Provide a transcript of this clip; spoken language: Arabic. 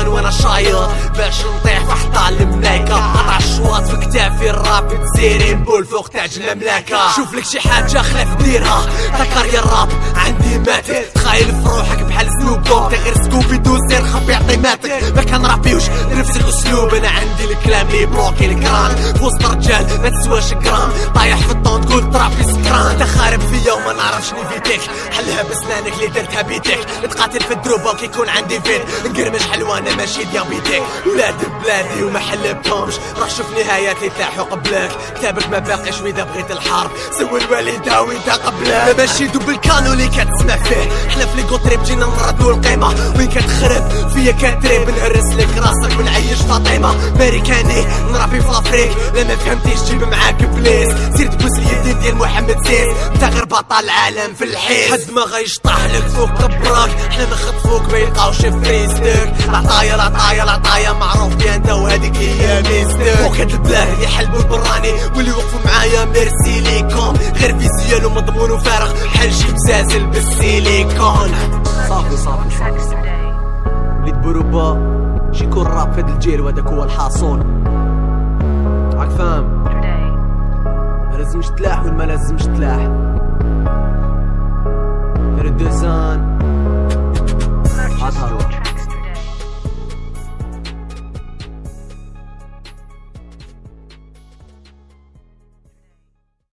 الشواطن وأنا شايط باش نطيح حطال الملايكة قطع الشواط في كتافي الراب تسيري بول فوق تاج المملكة. شوف لك شي حاجة خلاف ديرها تكاريا الراب عندي ماتت. تخايل في روحك بحال سنوب دوغ غير سكوبي دو سير خبي عطيماتك ما كنرابيوش نفس الأسلوب أنا عندي الكلام لي بلوكي الكران. وسط رجال ما تسواش جرام طايح في الطون تقول ترابي سكران انت خارب فيا وما نعرفش نيفيتيك حلها بسنانك اللي درتها بيديك. نتقاتل في الدروبة كيكون عندي فين نقرمش حلوانة ماشي ديابيتيك ولاد بلادي وما حلبتهمش راح شوف نهايات اللي تلاحوا قبلك كتابك ما باقيش وإذا بغيت الحرب. سوي الوالدة وإذا قبلك. ماشي دوب الكانو اللي كتسمع فيه لي كوتريب جينا نردو القيمة وين كتخرب؟ فيا كتريب. نهرس لك راسك ونعيش فاطمة. ماريكاني نرابي في لا ما فهمتيش جيب معاك بليس. سير تبوس اليدين ديال محمد سيس. انت غير بطل العالم في الحيس. حد ما غيشطح لك فوق كبراك حنا نخطفوك ما يلقاوش في ريستك العطايا العطايا العطايا معروف بها انت وهذيك هي ميستك فوق هاد البلاد اللي حلبوا البراني واللي وقفوا معايا ميرسي ليكم غير فيزيال ومضمون وفارغ بحال شي بزازل بالسيليكون صافي صافي. today. وليد بوروبا شي يكون راب في هاد الجيل وهذاك هو الحاصل راك فاهم. ما لازمش تلاح ولا ما لازمش تلاح.